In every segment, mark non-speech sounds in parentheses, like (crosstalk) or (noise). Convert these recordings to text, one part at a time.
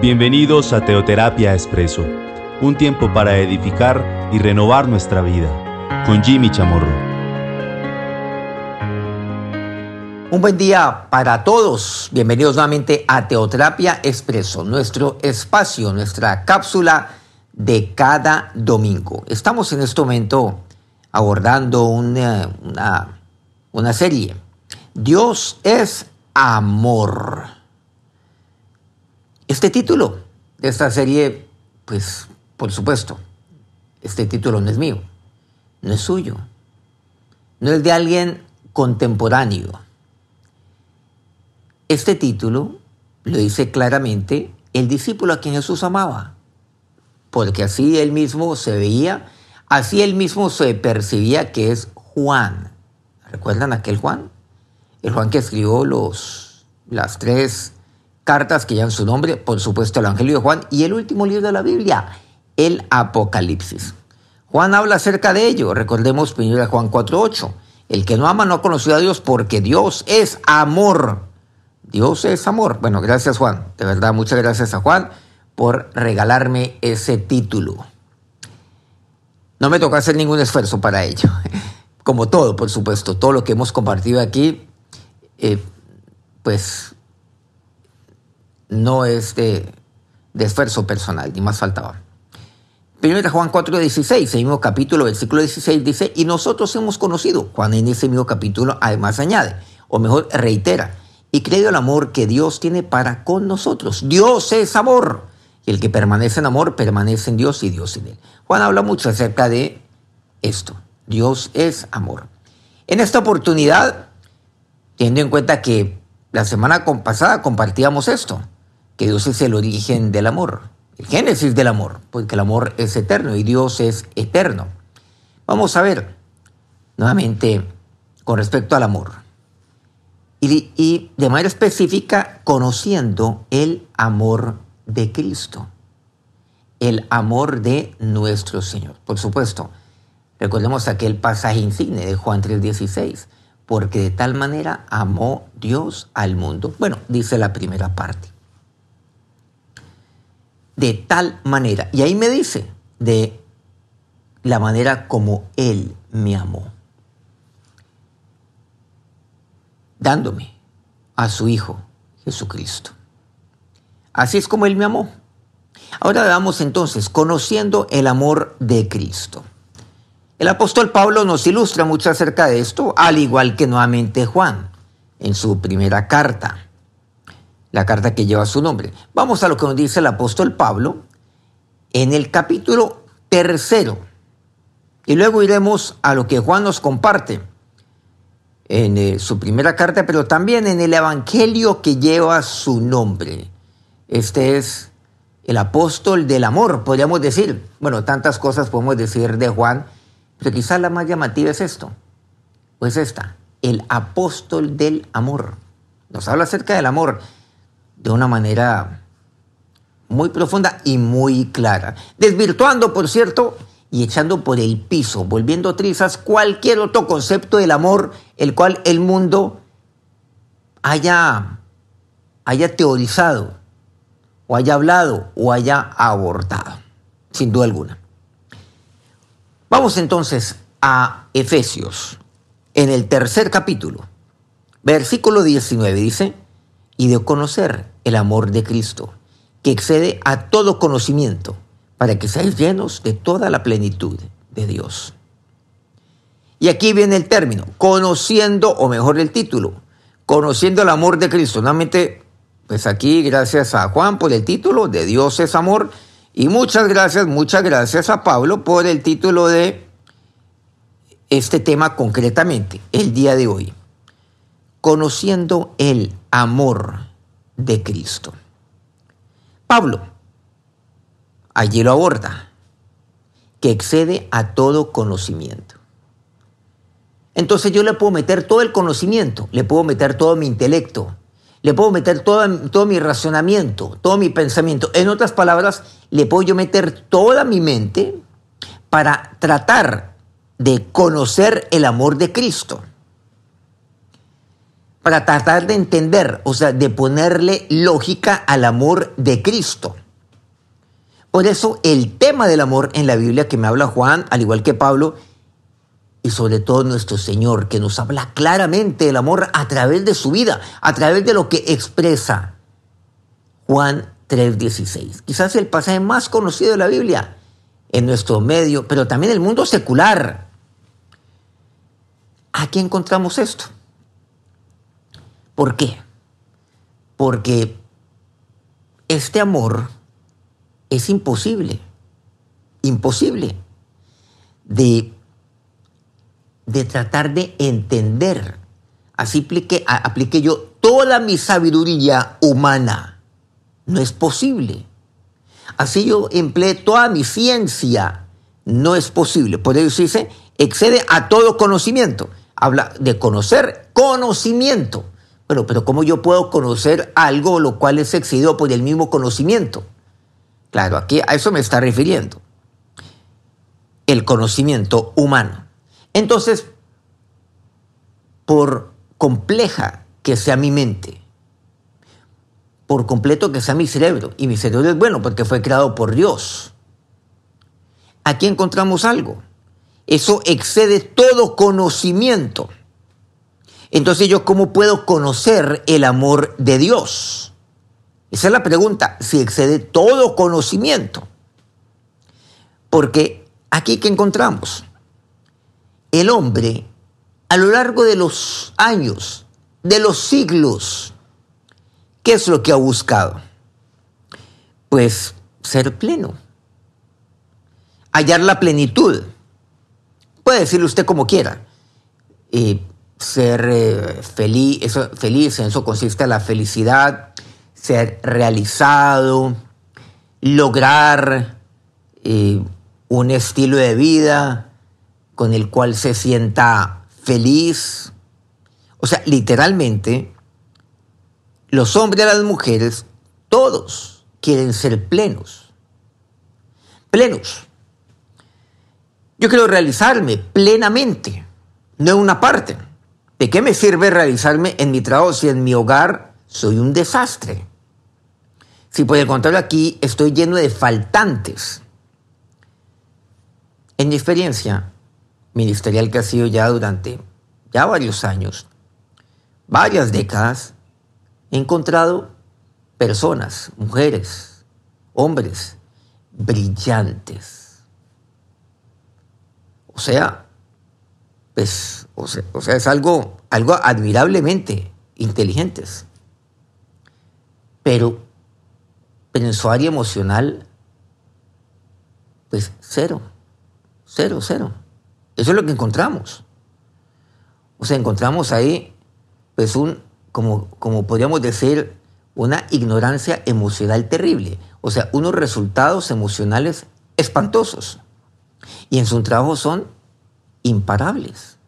Bienvenidos a Teoterapia Expreso, un tiempo para edificar y renovar nuestra vida, con Jimmy Chamorro. Un buen día para todos. Bienvenidos nuevamente a Teoterapia Expreso, nuestro espacio, nuestra cápsula de cada domingo. Estamos en este momento abordando una, una, una serie. Dios es amor. Este título de esta serie, pues por supuesto, este título no es mío, no es suyo, no es de alguien contemporáneo. Este título lo dice claramente el discípulo a quien Jesús amaba, porque así él mismo se veía, así él mismo se percibía que es Juan. ¿Recuerdan aquel Juan? El Juan que escribió los, las tres cartas que llevan su nombre, por supuesto el Evangelio de Juan y el último libro de la Biblia, el Apocalipsis. Juan habla acerca de ello, recordemos 1 Juan 4.8, el que no ama no ha conocido a Dios porque Dios es amor. Dios es amor. Bueno, gracias Juan, de verdad muchas gracias a Juan por regalarme ese título. No me tocó hacer ningún esfuerzo para ello. (laughs) Como todo, por supuesto, todo lo que hemos compartido aquí, eh, pues no es de, esfuerzo personal, ni más faltaba. Primero Juan 4:16, el mismo capítulo, versículo 16 dice, y nosotros hemos conocido, Juan en ese mismo capítulo además añade, o mejor reitera, y creído el amor que Dios tiene para con nosotros. Dios es amor. Y el que permanece en amor permanece en Dios y Dios en él. Juan habla mucho acerca de esto. Dios es amor. En esta oportunidad, teniendo en cuenta que la semana pasada compartíamos esto, que Dios es el origen del amor, el génesis del amor, porque el amor es eterno y Dios es eterno. Vamos a ver nuevamente con respecto al amor. Y, de manera específica, conociendo el amor de Cristo, el amor de nuestro Señor. Por supuesto, recordemos aquel pasaje insigne de Juan 3:16, porque de tal manera amó Dios al mundo. Bueno, dice la primera parte de tal manera. Y ahí me dice, de la manera como Él me amó. Dándome a su Hijo Jesucristo. Así es como Él me amó. Ahora veamos entonces, conociendo el amor de Cristo. El apóstol Pablo nos ilustra mucho acerca de esto, al igual que nuevamente Juan en su primera carta la carta que lleva su nombre. Vamos a lo que nos dice el apóstol Pablo en el capítulo tercero. Y luego iremos a lo que Juan nos comparte en eh, su primera carta, pero también en el Evangelio que lleva su nombre. Este es el apóstol del amor, podríamos decir. Bueno, tantas cosas podemos decir de Juan, pero quizás la más llamativa es esto, pues esta, el apóstol del amor. Nos habla acerca del amor de una manera muy profunda y muy clara, desvirtuando, por cierto, y echando por el piso, volviendo trizas cualquier otro concepto del amor el cual el mundo haya, haya teorizado, o haya hablado, o haya abortado, sin duda alguna. Vamos entonces a Efesios, en el tercer capítulo, versículo 19, dice, y de conocer el amor de Cristo, que excede a todo conocimiento, para que seáis llenos de toda la plenitud de Dios. Y aquí viene el término, conociendo, o mejor el título, conociendo el amor de Cristo. Nuevamente, pues aquí gracias a Juan por el título de Dios es amor, y muchas gracias, muchas gracias a Pablo por el título de este tema concretamente, el día de hoy conociendo el amor de Cristo. Pablo, allí lo aborda, que excede a todo conocimiento. Entonces yo le puedo meter todo el conocimiento, le puedo meter todo mi intelecto, le puedo meter todo, todo mi razonamiento, todo mi pensamiento. En otras palabras, le puedo yo meter toda mi mente para tratar de conocer el amor de Cristo. Para tratar de entender, o sea, de ponerle lógica al amor de Cristo. Por eso el tema del amor en la Biblia que me habla Juan, al igual que Pablo, y sobre todo nuestro Señor, que nos habla claramente del amor a través de su vida, a través de lo que expresa Juan 3:16. Quizás el pasaje más conocido de la Biblia en nuestro medio, pero también el mundo secular. Aquí encontramos esto. ¿Por qué? Porque este amor es imposible, imposible de de tratar de entender. Así apliqué, apliqué yo toda mi sabiduría humana. No es posible. Así yo empleé toda mi ciencia. No es posible. Por eso dice, excede a todo conocimiento. Habla de conocer conocimiento. Bueno, pero ¿cómo yo puedo conocer algo lo cual es excedido por el mismo conocimiento? Claro, aquí a eso me está refiriendo. El conocimiento humano. Entonces, por compleja que sea mi mente, por completo que sea mi cerebro, y mi cerebro es bueno porque fue creado por Dios, aquí encontramos algo. Eso excede todo conocimiento. Entonces yo, ¿cómo puedo conocer el amor de Dios? Esa es la pregunta, si excede todo conocimiento. Porque aquí que encontramos, el hombre a lo largo de los años, de los siglos, ¿qué es lo que ha buscado? Pues ser pleno, hallar la plenitud. Puede decirle usted como quiera. Eh, ser eh, feliz, eso, feliz, en eso consiste la felicidad, ser realizado, lograr eh, un estilo de vida, con el cual se sienta feliz. O sea, literalmente, los hombres y las mujeres, todos quieren ser plenos. Plenos. Yo quiero realizarme plenamente, no en una parte. ¿De qué me sirve realizarme en mi trabajo si en mi hogar soy un desastre? Si por el contrario aquí estoy lleno de faltantes. En mi experiencia, ministerial que ha sido ya durante ya varios años, varias décadas, he encontrado personas, mujeres, hombres, brillantes. O sea, pues, o sea, es algo, algo admirablemente inteligentes. Pero, pero en su área emocional, pues cero, cero, cero. Eso es lo que encontramos. O sea, encontramos ahí, pues, un, como, como podríamos decir, una ignorancia emocional terrible. O sea, unos resultados emocionales espantosos. Y en su trabajo son imparables.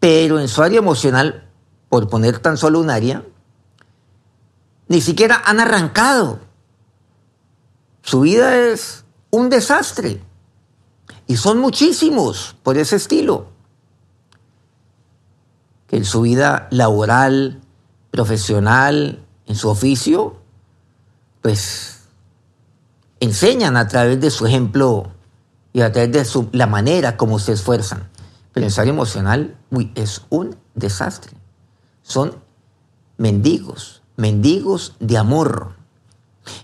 Pero en su área emocional, por poner tan solo un área, ni siquiera han arrancado. Su vida es un desastre. Y son muchísimos por ese estilo. Que en su vida laboral, profesional, en su oficio, pues enseñan a través de su ejemplo y a través de su, la manera como se esfuerzan. Pero su área emocional, uy, es un desastre. Son mendigos, mendigos de amor.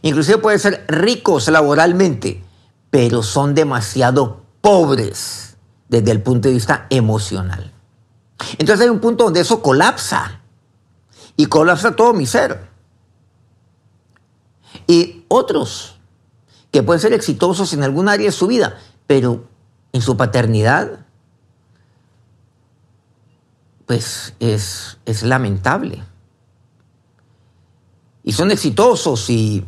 Inclusive pueden ser ricos laboralmente, pero son demasiado pobres desde el punto de vista emocional. Entonces hay un punto donde eso colapsa y colapsa todo mi ser. Y otros que pueden ser exitosos en algún área de su vida, pero en su paternidad, pues es, es lamentable. Y son exitosos y,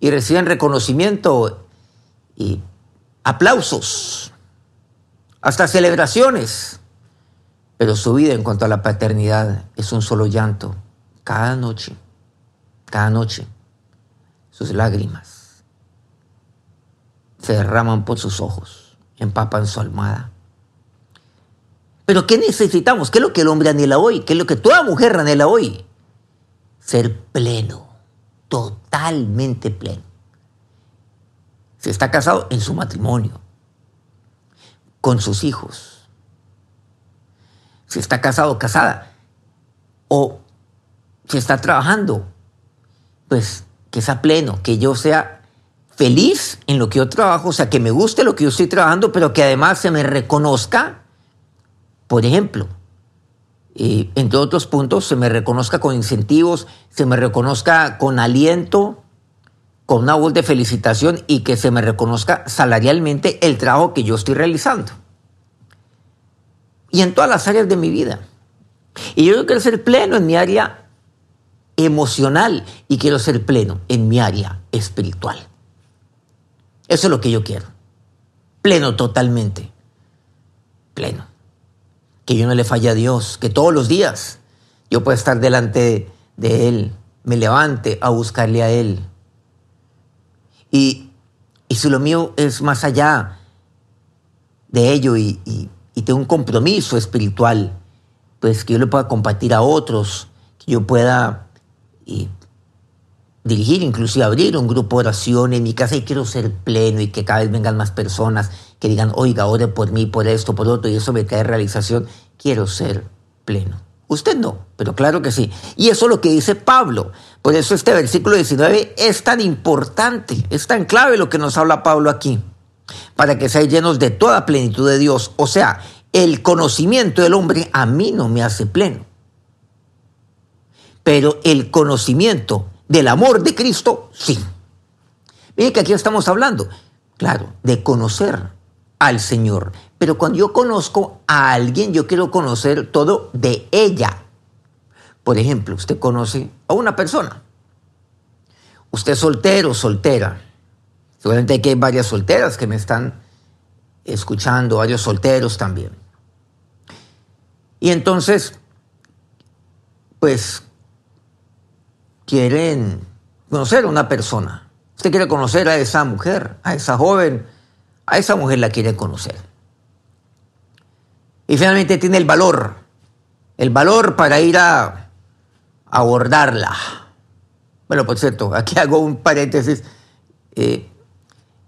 y reciben reconocimiento y aplausos, hasta celebraciones. Pero su vida en cuanto a la paternidad es un solo llanto. Cada noche, cada noche, sus lágrimas se derraman por sus ojos, empapan su almohada. Pero ¿qué necesitamos? ¿Qué es lo que el hombre anhela hoy? ¿Qué es lo que toda mujer anhela hoy? Ser pleno, totalmente pleno. Si está casado en su matrimonio, con sus hijos. Si está casado o casada, o si está trabajando, pues que sea pleno, que yo sea feliz en lo que yo trabajo, o sea, que me guste lo que yo estoy trabajando, pero que además se me reconozca, por ejemplo, y entre otros puntos, se me reconozca con incentivos, se me reconozca con aliento, con una voz de felicitación y que se me reconozca salarialmente el trabajo que yo estoy realizando. Y en todas las áreas de mi vida. Y yo quiero ser pleno en mi área emocional y quiero ser pleno en mi área espiritual. Eso es lo que yo quiero. Pleno totalmente. Pleno. Que yo no le falle a Dios, que todos los días yo pueda estar delante de Él, me levante a buscarle a Él. Y, si lo mío es más allá de ello y, y tengo un compromiso espiritual, pues que yo le pueda compartir a otros, que yo pueda y dirigir, inclusive abrir un grupo de oración en mi casa y quiero ser pleno y que cada vez vengan más personas que digan, oiga, ore por mí, por esto, por otro, y eso me cae realización. Quiero ser pleno. Usted no, pero claro que sí. Y eso es lo que dice Pablo. Por eso este versículo 19 es tan importante, es tan clave lo que nos habla Pablo aquí. Para que sean llenos de toda plenitud de Dios. O sea, el conocimiento del hombre a mí no me hace pleno pero el conocimiento del amor de Cristo, sí. Miren que aquí estamos hablando, claro, de conocer al Señor. Pero cuando yo conozco a alguien, yo quiero conocer todo de ella. Por ejemplo, usted conoce a una persona. Usted es soltero, soltera. Seguramente aquí hay varias solteras que me están escuchando, varios solteros también. Y entonces, pues quieren conocer a una persona. Usted quiere conocer a esa mujer, a esa joven, a esa mujer la quiere conocer. Y finalmente tiene el valor, el valor para ir a abordarla. Bueno, por cierto, aquí hago un paréntesis. Eh,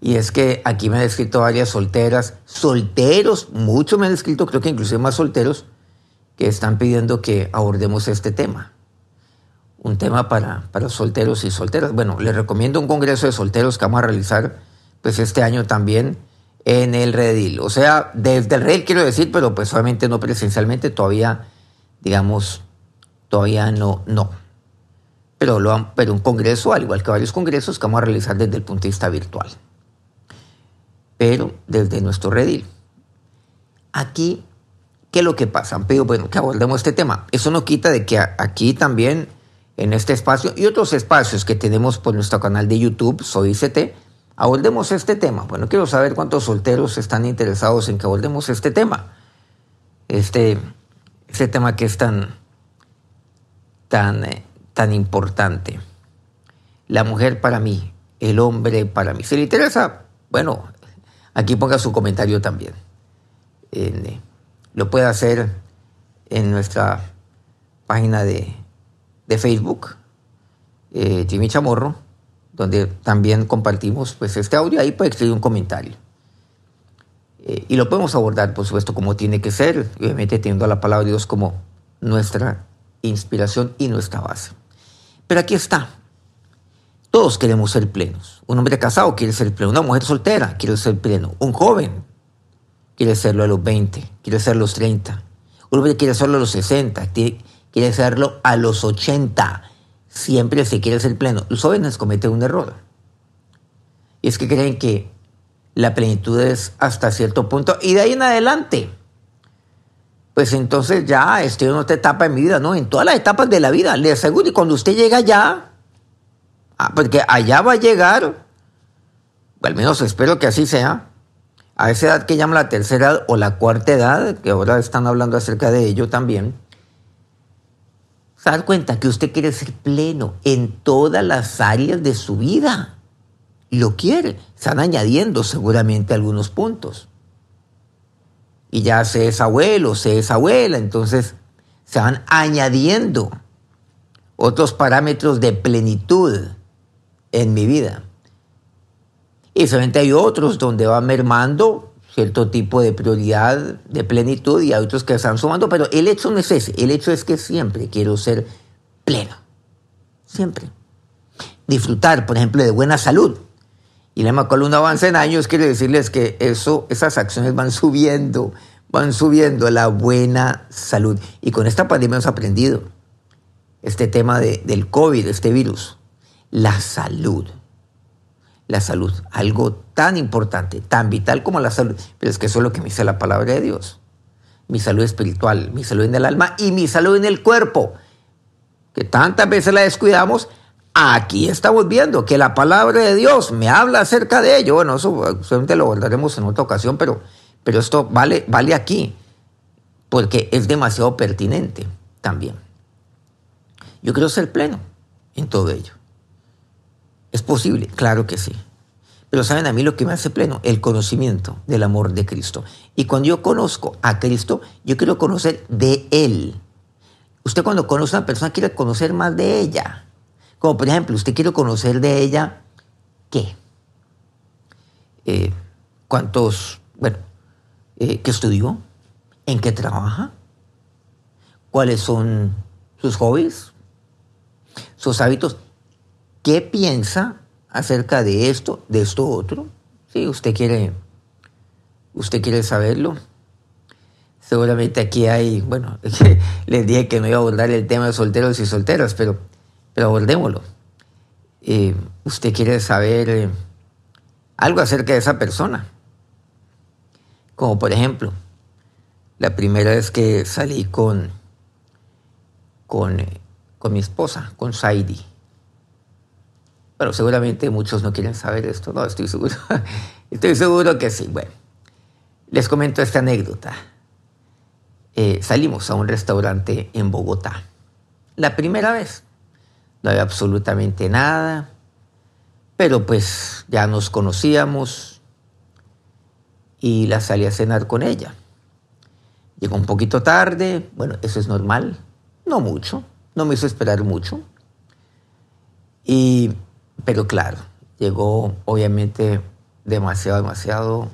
y es que aquí me han escrito varias solteras, solteros, muchos me han escrito, creo que inclusive más solteros, que están pidiendo que abordemos este tema un tema para, para solteros y solteras. Bueno, les recomiendo un congreso de solteros que vamos a realizar pues este año también en el Redil. O sea, desde el Redil quiero decir, pero pues obviamente no presencialmente, todavía, digamos, todavía no, no. Pero, lo, pero un congreso, al igual que varios congresos, que vamos a realizar desde el punto de vista virtual. Pero desde nuestro Redil. Aquí, ¿qué es lo que pasa? Pero bueno, que abordemos este tema. Eso no quita de que aquí también en este espacio y otros espacios que tenemos por nuestro canal de YouTube, Soy ICT, abordemos este tema. Bueno, quiero saber cuántos solteros están interesados en que abordemos este tema. Este, este tema que es tan, tan, eh, tan importante. La mujer para mí, el hombre para mí. Si le interesa, bueno, aquí ponga su comentario también. Eh, lo puede hacer en nuestra página de de Facebook, eh, Jimmy Chamorro, donde también compartimos pues, este audio. Ahí puede escribir un comentario. Eh, y lo podemos abordar, por supuesto, como tiene que ser, obviamente teniendo la palabra de Dios como nuestra inspiración y nuestra base. Pero aquí está. Todos queremos ser plenos. Un hombre casado quiere ser pleno. Una mujer soltera quiere ser pleno. Un joven quiere serlo a los 20, quiere serlo a los 30. Un hombre quiere serlo a los 60, quiere hacerlo a los 80. Siempre se quiere ser pleno. Los jóvenes cometen un error. Y es que creen que la plenitud es hasta cierto punto y de ahí en adelante. Pues entonces ya estoy en otra etapa de mi vida, ¿no? En todas las etapas de la vida, le aseguro. Y cuando usted llega allá, ah, porque allá va a llegar, al menos espero que así sea, a esa edad que llama la tercera edad o la cuarta edad, que ahora están hablando acerca de ello también, se dar cuenta que usted quiere ser pleno en todas las áreas de su vida. Lo quiere. Están añadiendo seguramente algunos puntos. y ya se es abuelo, se es abuela, entonces se van añadiendo otros parámetros de plenitud en mi vida. Y solamente hay otros donde va mermando cierto tipo de prioridad, de plenitud, y hay otros que están sumando, pero el hecho no es ese, el hecho es que siempre quiero ser pleno, siempre. Disfrutar, por ejemplo, de buena salud. Y la uno avanza en años, quiere decirles que eso, esas acciones van subiendo, van subiendo la buena salud. Y con esta pandemia hemos aprendido este tema de, del COVID, este virus, la salud. La salud, algo tan importante, tan vital como la salud. Pero es que eso es lo que me dice la palabra de Dios. Mi salud espiritual, mi salud en el alma y mi salud en el cuerpo. Que tantas veces la descuidamos. Aquí estamos viendo que la palabra de Dios me habla acerca de ello. Bueno, eso solamente lo guardaremos en otra ocasión, pero, pero esto vale, vale aquí. Porque es demasiado pertinente también. Yo quiero ser pleno en todo ello. ¿Es posible? Claro que sí. Pero saben a mí lo que me hace pleno, el conocimiento del amor de Cristo. Y cuando yo conozco a Cristo, yo quiero conocer de Él. Usted cuando conoce a una persona quiere conocer más de ella. Como por ejemplo, usted quiere conocer de ella qué. Eh, ¿Cuántos, bueno, eh, qué estudió? ¿En qué trabaja? ¿Cuáles son sus hobbies? sus hábitos, ¿qué piensa acerca de esto, de esto otro? Si usted quiere, usted quiere saberlo. Seguramente aquí hay, bueno, (laughs) les dije que no iba a abordar el tema de solteros y solteras, pero, pero abordémoslo. Eh, usted quiere saber eh, algo acerca de esa persona. Como por ejemplo, la primera vez que salí con, con eh, con mi esposa, con Saidi. Bueno, seguramente muchos no quieren saber esto, no, estoy seguro. (laughs) estoy seguro que sí. Bueno, les comento esta anécdota. Eh, salimos a un restaurante en Bogotá. La primera vez. No había absolutamente nada, pero pues ya nos conocíamos y la salí a cenar con ella. Llegó un poquito tarde, bueno, eso es normal, no mucho, no me hizo esperar mucho. Y, pero claro, llegó obviamente demasiado, demasiado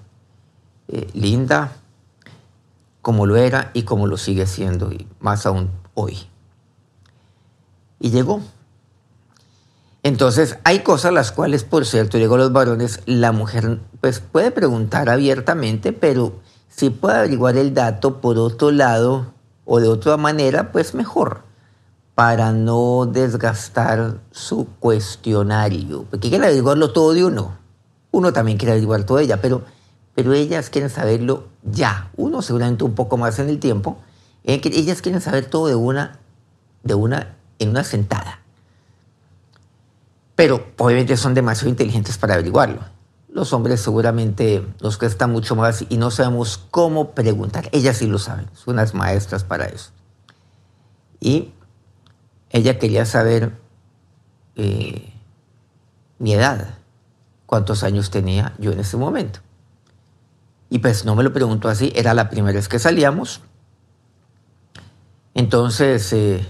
eh, linda, como lo era y como lo sigue siendo, y más aún hoy. Y llegó. Entonces, hay cosas las cuales, por cierto, llegó los varones, la mujer pues puede preguntar abiertamente, pero si puede averiguar el dato por otro lado o de otra manera, pues mejor para no desgastar su cuestionario. Porque quiere averiguarlo todo de uno. Uno también quiere averiguar todo de ella, pero, pero ellas quieren saberlo ya. Uno seguramente un poco más en el tiempo. Eh, ellas quieren saber todo de una, de una, en una sentada. Pero obviamente son demasiado inteligentes para averiguarlo. Los hombres seguramente nos cuesta mucho más y no sabemos cómo preguntar. Ellas sí lo saben, son unas maestras para eso. Y ella quería saber eh, mi edad, cuántos años tenía yo en ese momento. Y pues no me lo preguntó así, era la primera vez que salíamos. Entonces, eh,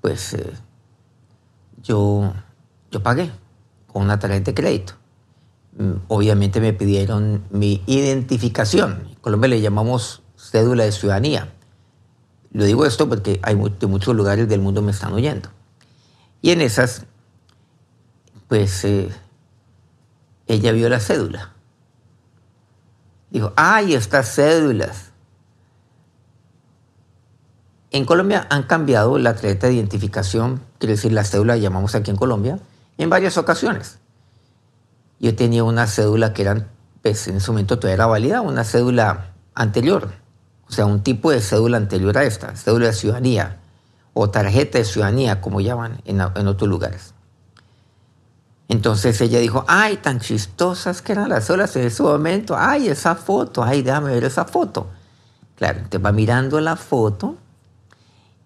pues eh, yo, yo pagué con una tarjeta de crédito. Mm, obviamente me pidieron mi identificación. En Colombia le llamamos cédula de ciudadanía. Lo digo esto porque hay de muchos lugares del mundo me están oyendo. Y en esas, pues eh, ella vio la cédula. Dijo, ay, estas cédulas. En Colombia han cambiado la tarjeta de identificación, quiere decir la cédula, llamamos aquí en Colombia, en varias ocasiones. Yo tenía una cédula que era, pues en ese momento todavía era válida, una cédula anterior, o sea, un tipo de cédula anterior a esta, cédula de ciudadanía o tarjeta de ciudadanía, como llaman en, otros lugares. Entonces ella dijo, ay, tan chistosas que eran las cédulas en ese momento, ay, esa foto, ay, déjame ver esa foto. Claro, te va mirando la foto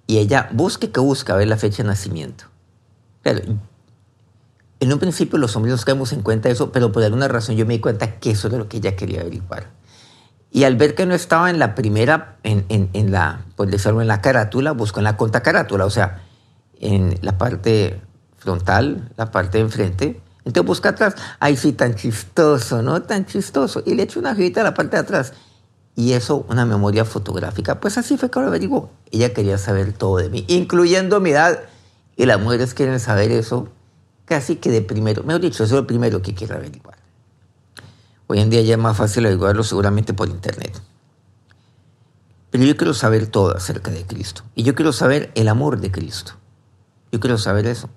y ella busque que busca ver la fecha de nacimiento. Pero en un principio los hombres nos caemos en cuenta de eso, pero por alguna razón yo me di cuenta que eso era lo que ella quería averiguar. Y al ver que no estaba en la primera, en, en, en la, pues decirlo, en la carátula, buscó en la carátula, o sea, en la parte frontal, la parte de enfrente. Entonces busca atrás, ay sí, tan chistoso, ¿no? Tan chistoso. Y le echo una girita a la parte de atrás. Y eso, una memoria fotográfica. Pues así fue que lo averiguó. Ella quería saber todo de mí, incluyendo mi edad. Y las mujeres quieren saber eso casi que de primero. Mejor dicho, eso es lo primero que quiero averiguar. Hoy en día ya es más fácil averiguarlo seguramente por internet. Pero yo quiero saber todo acerca de Cristo. Y yo quiero saber el amor de Cristo. Yo quiero saber eso.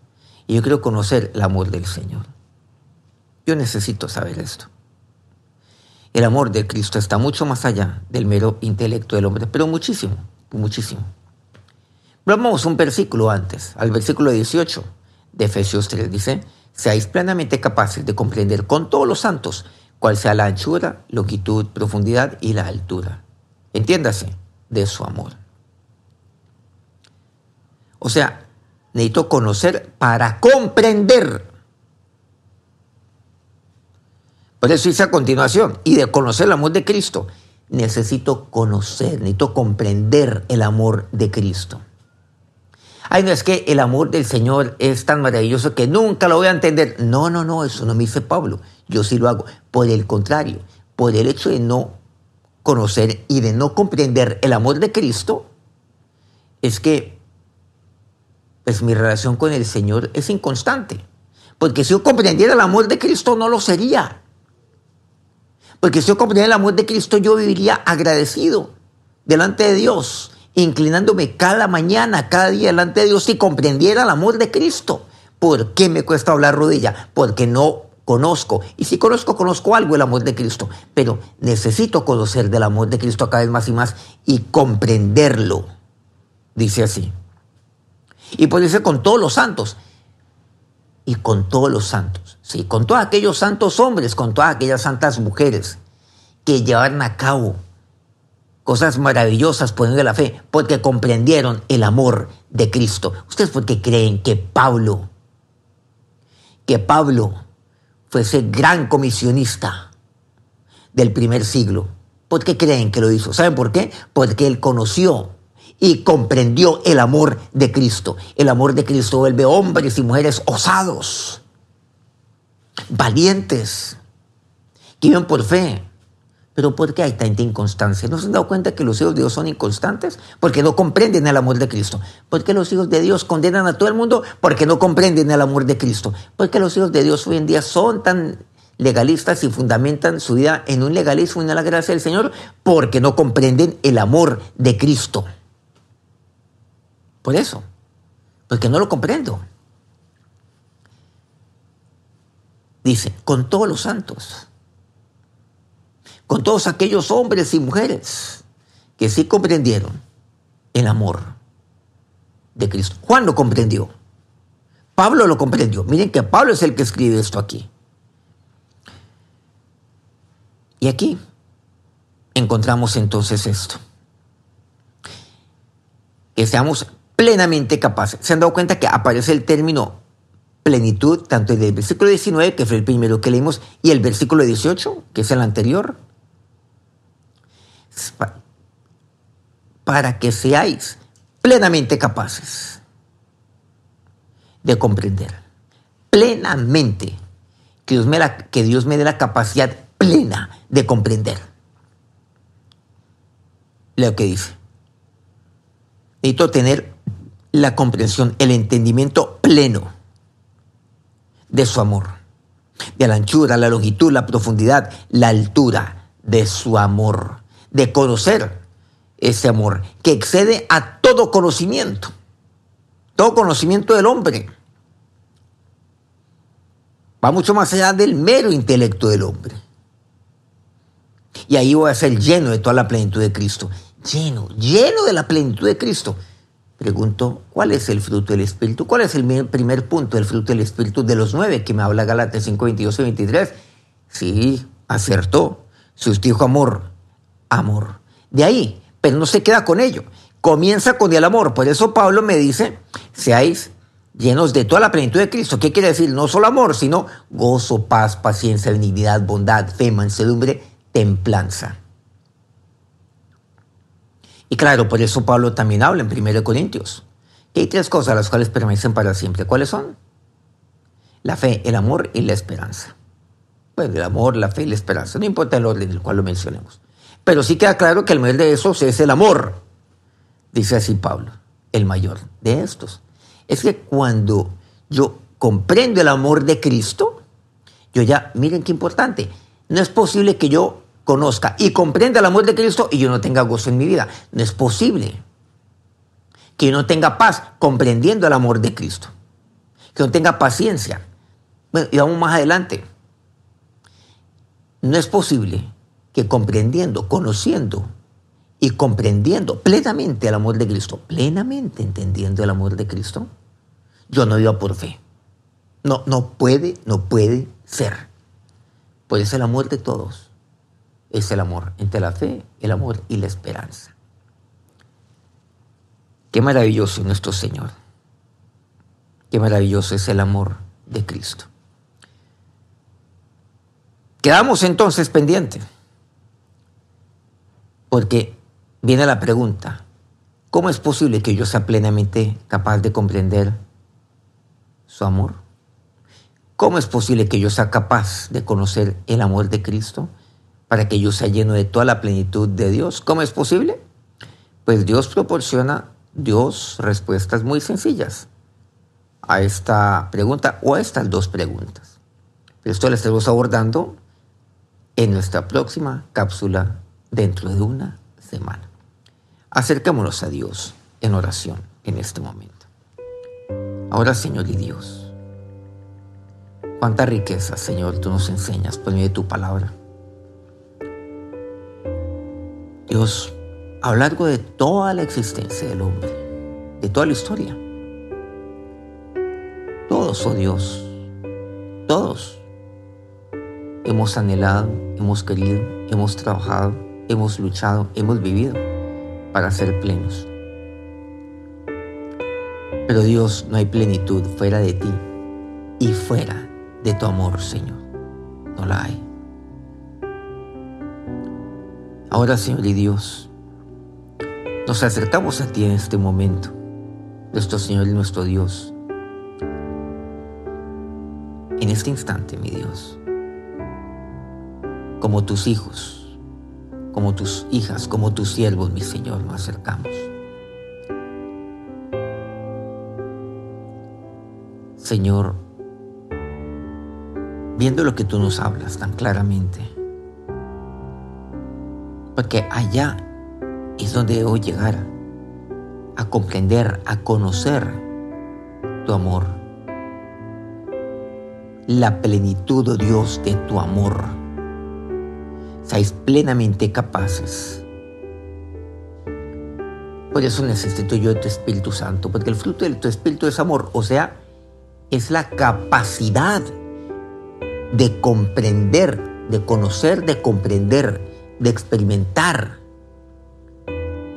Y yo quiero conocer el amor del Señor. Yo necesito saber esto. El amor de Cristo está mucho más allá del mero intelecto del hombre, pero muchísimo, muchísimo. Vamos un versículo antes, al versículo 18 de Efesios 3, dice, seáis plenamente capaces de comprender con todos los santos cuál sea la anchura, longitud, profundidad y la altura. Entiéndase, de su amor. O sea, necesito conocer para comprender. Por eso dice a continuación, y de conocer el amor de Cristo, necesito conocer, necesito comprender el amor de Cristo. Ay, no es que el amor del Señor es tan maravilloso que nunca lo voy a entender. No, no, no, eso no me dice Pablo. Yo sí lo hago. Por el contrario, por el hecho de no conocer y de no comprender el amor de Cristo, es que pues mi relación con el Señor es inconstante. Porque si yo comprendiera el amor de Cristo, no lo sería. Porque si yo comprendiera el amor de Cristo, yo viviría agradecido delante de Dios inclinándome cada mañana, cada día delante de Dios y comprendiera el amor de Cristo. ¿Por qué me cuesta hablar rodilla? Porque no conozco. Y si conozco, conozco algo el amor de Cristo. Pero necesito conocer del amor de Cristo cada vez más y más y comprenderlo. Dice así. Y puede ser con todos los santos. Y con todos los santos. Sí, con todos aquellos santos hombres, con todas aquellas santas mujeres que llevaron a cabo cosas maravillosas poniendo la fe, porque comprendieron el amor de Cristo. ¿Ustedes por qué creen que Pablo, que Pablo fue ese gran comisionista del primer siglo? ¿Por qué creen que lo hizo? ¿Saben por qué? Porque él conoció y comprendió el amor de Cristo. El amor de Cristo vuelve hombres y mujeres osados, valientes, que viven por fe, pero ¿por qué hay tanta inconstancia? ¿No se han dado cuenta que los hijos de Dios son inconstantes? Porque no comprenden el amor de Cristo. ¿Por qué los hijos de Dios condenan a todo el mundo? Porque no comprenden el amor de Cristo. ¿Por qué los hijos de Dios hoy en día son tan legalistas y fundamentan su vida en un legalismo y en la gracia del Señor? Porque no comprenden el amor de Cristo. Por eso. Porque no lo comprendo. Dice, con todos los santos con todos aquellos hombres y mujeres que sí comprendieron el amor de Cristo. Juan lo comprendió. Pablo lo comprendió. Miren que Pablo es el que escribe esto aquí. Y aquí encontramos entonces esto. Que seamos plenamente capaces. ¿Se han dado cuenta que aparece el término plenitud tanto en el versículo 19, que fue el primero que leímos, y el versículo 18, que es el anterior? Para que seáis plenamente capaces de comprender. Plenamente. Que Dios, me que Dios me dé la capacidad plena de comprender. Lo que dice. Necesito tener la comprensión, el entendimiento pleno de su amor, de la anchura, la longitud, la profundidad, la altura de su amor de conocer ese amor que excede a todo conocimiento, todo conocimiento del hombre. Va mucho más allá del mero intelecto del hombre. Y ahí voy a ser lleno de toda la plenitud de Cristo. Lleno, lleno de la plenitud de Cristo. Pregunto, ¿cuál es el fruto del Espíritu? ¿Cuál es el primer punto del fruto del Espíritu de los nueve que me habla Galates 5, 22 y 23? Sí, acertó. Si usted dijo amor, amor. De ahí, pero no se queda con ello. Comienza con el amor. Por eso Pablo me dice, seáis llenos de toda la plenitud de Cristo. ¿Qué quiere decir? No solo amor, sino gozo, paz, paciencia, benignidad, bondad, fe, mansedumbre, templanza. Y claro, por eso Pablo también habla en 1 Corintios, que hay tres cosas las cuales permanecen para siempre. ¿Cuáles son? La fe, el amor y la esperanza. Pues el amor, la fe y la esperanza. No importa el orden en el cual lo mencionemos. Pero sí queda claro que el mayor de esos es el amor. Dice así Pablo, el mayor de estos. Es que cuando yo comprendo el amor de Cristo, yo ya, miren qué importante, no es posible que yo conozca y comprenda el amor de Cristo y yo no tenga gozo en mi vida. No es posible que yo no tenga paz comprendiendo el amor de Cristo. Que no tenga paciencia. Bueno, y vamos más adelante. No es posible que comprendiendo, conociendo y comprendiendo plenamente el amor de Cristo, plenamente entendiendo el amor de Cristo, yo no vivo por fe. No, no puede, no puede ser. Pues el amor de todos. Es el amor entre la fe, el amor y la esperanza. Qué maravilloso es nuestro Señor. Qué maravilloso es el amor de Cristo. Quedamos entonces pendientes. Porque viene la pregunta, ¿cómo es posible que yo sea plenamente capaz de comprender su amor? ¿Cómo es posible que yo sea capaz de conocer el amor de Cristo para que yo sea lleno de toda la plenitud de Dios? ¿Cómo es posible? Pues Dios proporciona, Dios respuestas muy sencillas a esta pregunta o a estas dos preguntas. Esto lo estamos abordando en nuestra próxima cápsula dentro de una semana. Acercémonos a Dios en oración en este momento. Ahora, Señor y Dios, cuánta riqueza, Señor, tú nos enseñas por medio de tu palabra. Dios, a lo largo de toda la existencia del hombre, de toda la historia, todos, oh Dios, todos hemos anhelado, hemos querido, hemos trabajado hemos luchado, hemos vivido para ser plenos. Pero Dios, no hay plenitud fuera de ti y fuera de tu amor, Señor. No la hay. Ahora, Señor y Dios, nos acercamos a ti en este momento, nuestro Señor y nuestro Dios. En este instante, mi Dios, como tus hijos, como tus hijas, como tus siervos, mi Señor, nos acercamos. Señor, viendo lo que tú nos hablas tan claramente, porque allá es donde debo llegar a comprender, a conocer tu amor, la plenitud, oh Dios, de tu amor seáis plenamente capaces. Por eso necesito yo de tu Espíritu Santo, porque el fruto de tu Espíritu es amor, o sea, es la capacidad de comprender, de conocer, de comprender, de experimentar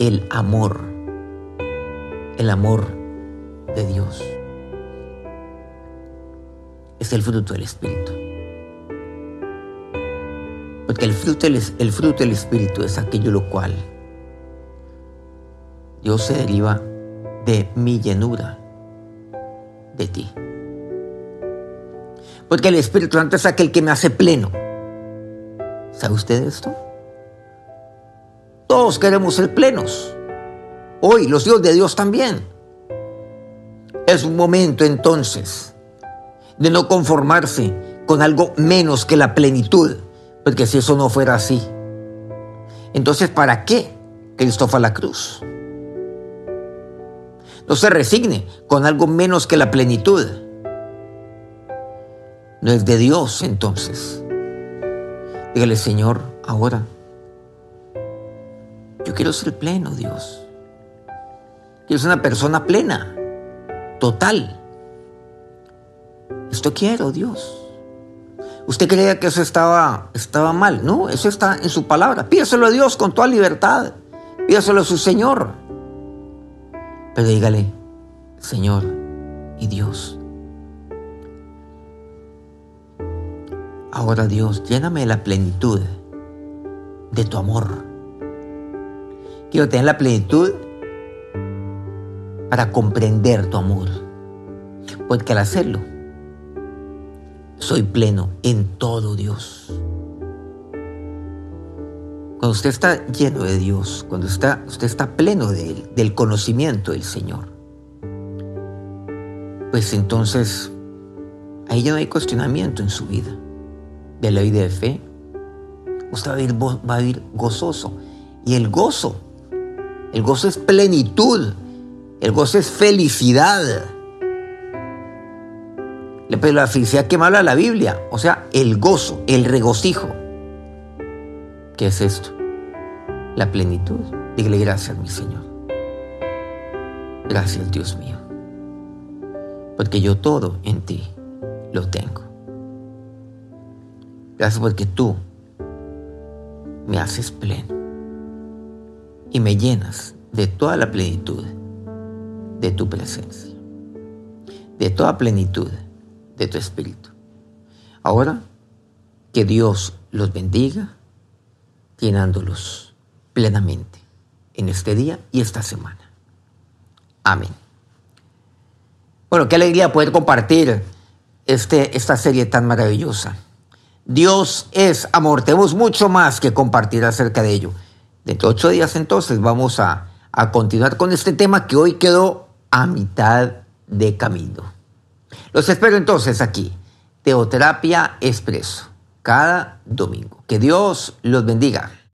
el amor, el amor de Dios. Es el fruto del Espíritu. Porque el fruto, fruto del Espíritu es aquello lo cual Dios se deriva de mi llenura de ti. Porque el Espíritu Santo es aquel que me hace pleno. ¿Sabe usted esto? Todos queremos ser plenos. Hoy los hijos de Dios también. Es un momento entonces de no conformarse con algo menos que la plenitud porque si eso no fuera así, entonces ¿para qué Cristo fue a la cruz? No se resigne con algo menos que la plenitud. No es de Dios entonces. Dígale, Señor, ahora, yo quiero ser pleno, Dios. Quiero ser una persona plena, total. Esto quiero, Dios. Usted creía que eso estaba, estaba mal. No, eso está en su palabra. Pídaselo a Dios con toda libertad. Pídaselo a su Señor. Pero dígale, Señor y Dios. Ahora Dios, lléname la plenitud de tu amor. Quiero tener la plenitud para comprender tu amor. Porque al hacerlo, soy pleno en todo Dios. Cuando usted está lleno de Dios, cuando está, usted está pleno del conocimiento del Señor, pues entonces ahí ya no hay cuestionamiento en su vida. De la vida de fe, usted va a, vivir, va a vivir gozoso. Y el gozo, el gozo es plenitud, el gozo es felicidad. Pero la felicidad que me habla la Biblia, o sea, el gozo, el regocijo. ¿Qué es esto? La plenitud. Dígale gracias, mi Señor. Gracias, Dios mío. Porque yo todo en ti lo tengo. Gracias porque tú me haces pleno y me llenas de toda la plenitud de tu presencia, de toda plenitud de tu espíritu. Ahora, que Dios los bendiga, llenándolos plenamente en este día y esta semana. Amén. Bueno, qué alegría poder compartir este, esta serie tan maravillosa. Dios es amor. Tenemos mucho más que compartir acerca de ello. Dentro de ocho días entonces vamos a, a continuar con este tema que hoy quedó a mitad de camino. Los espero entonces aquí, Teoterapia Expreso, cada domingo. Que Dios los bendiga.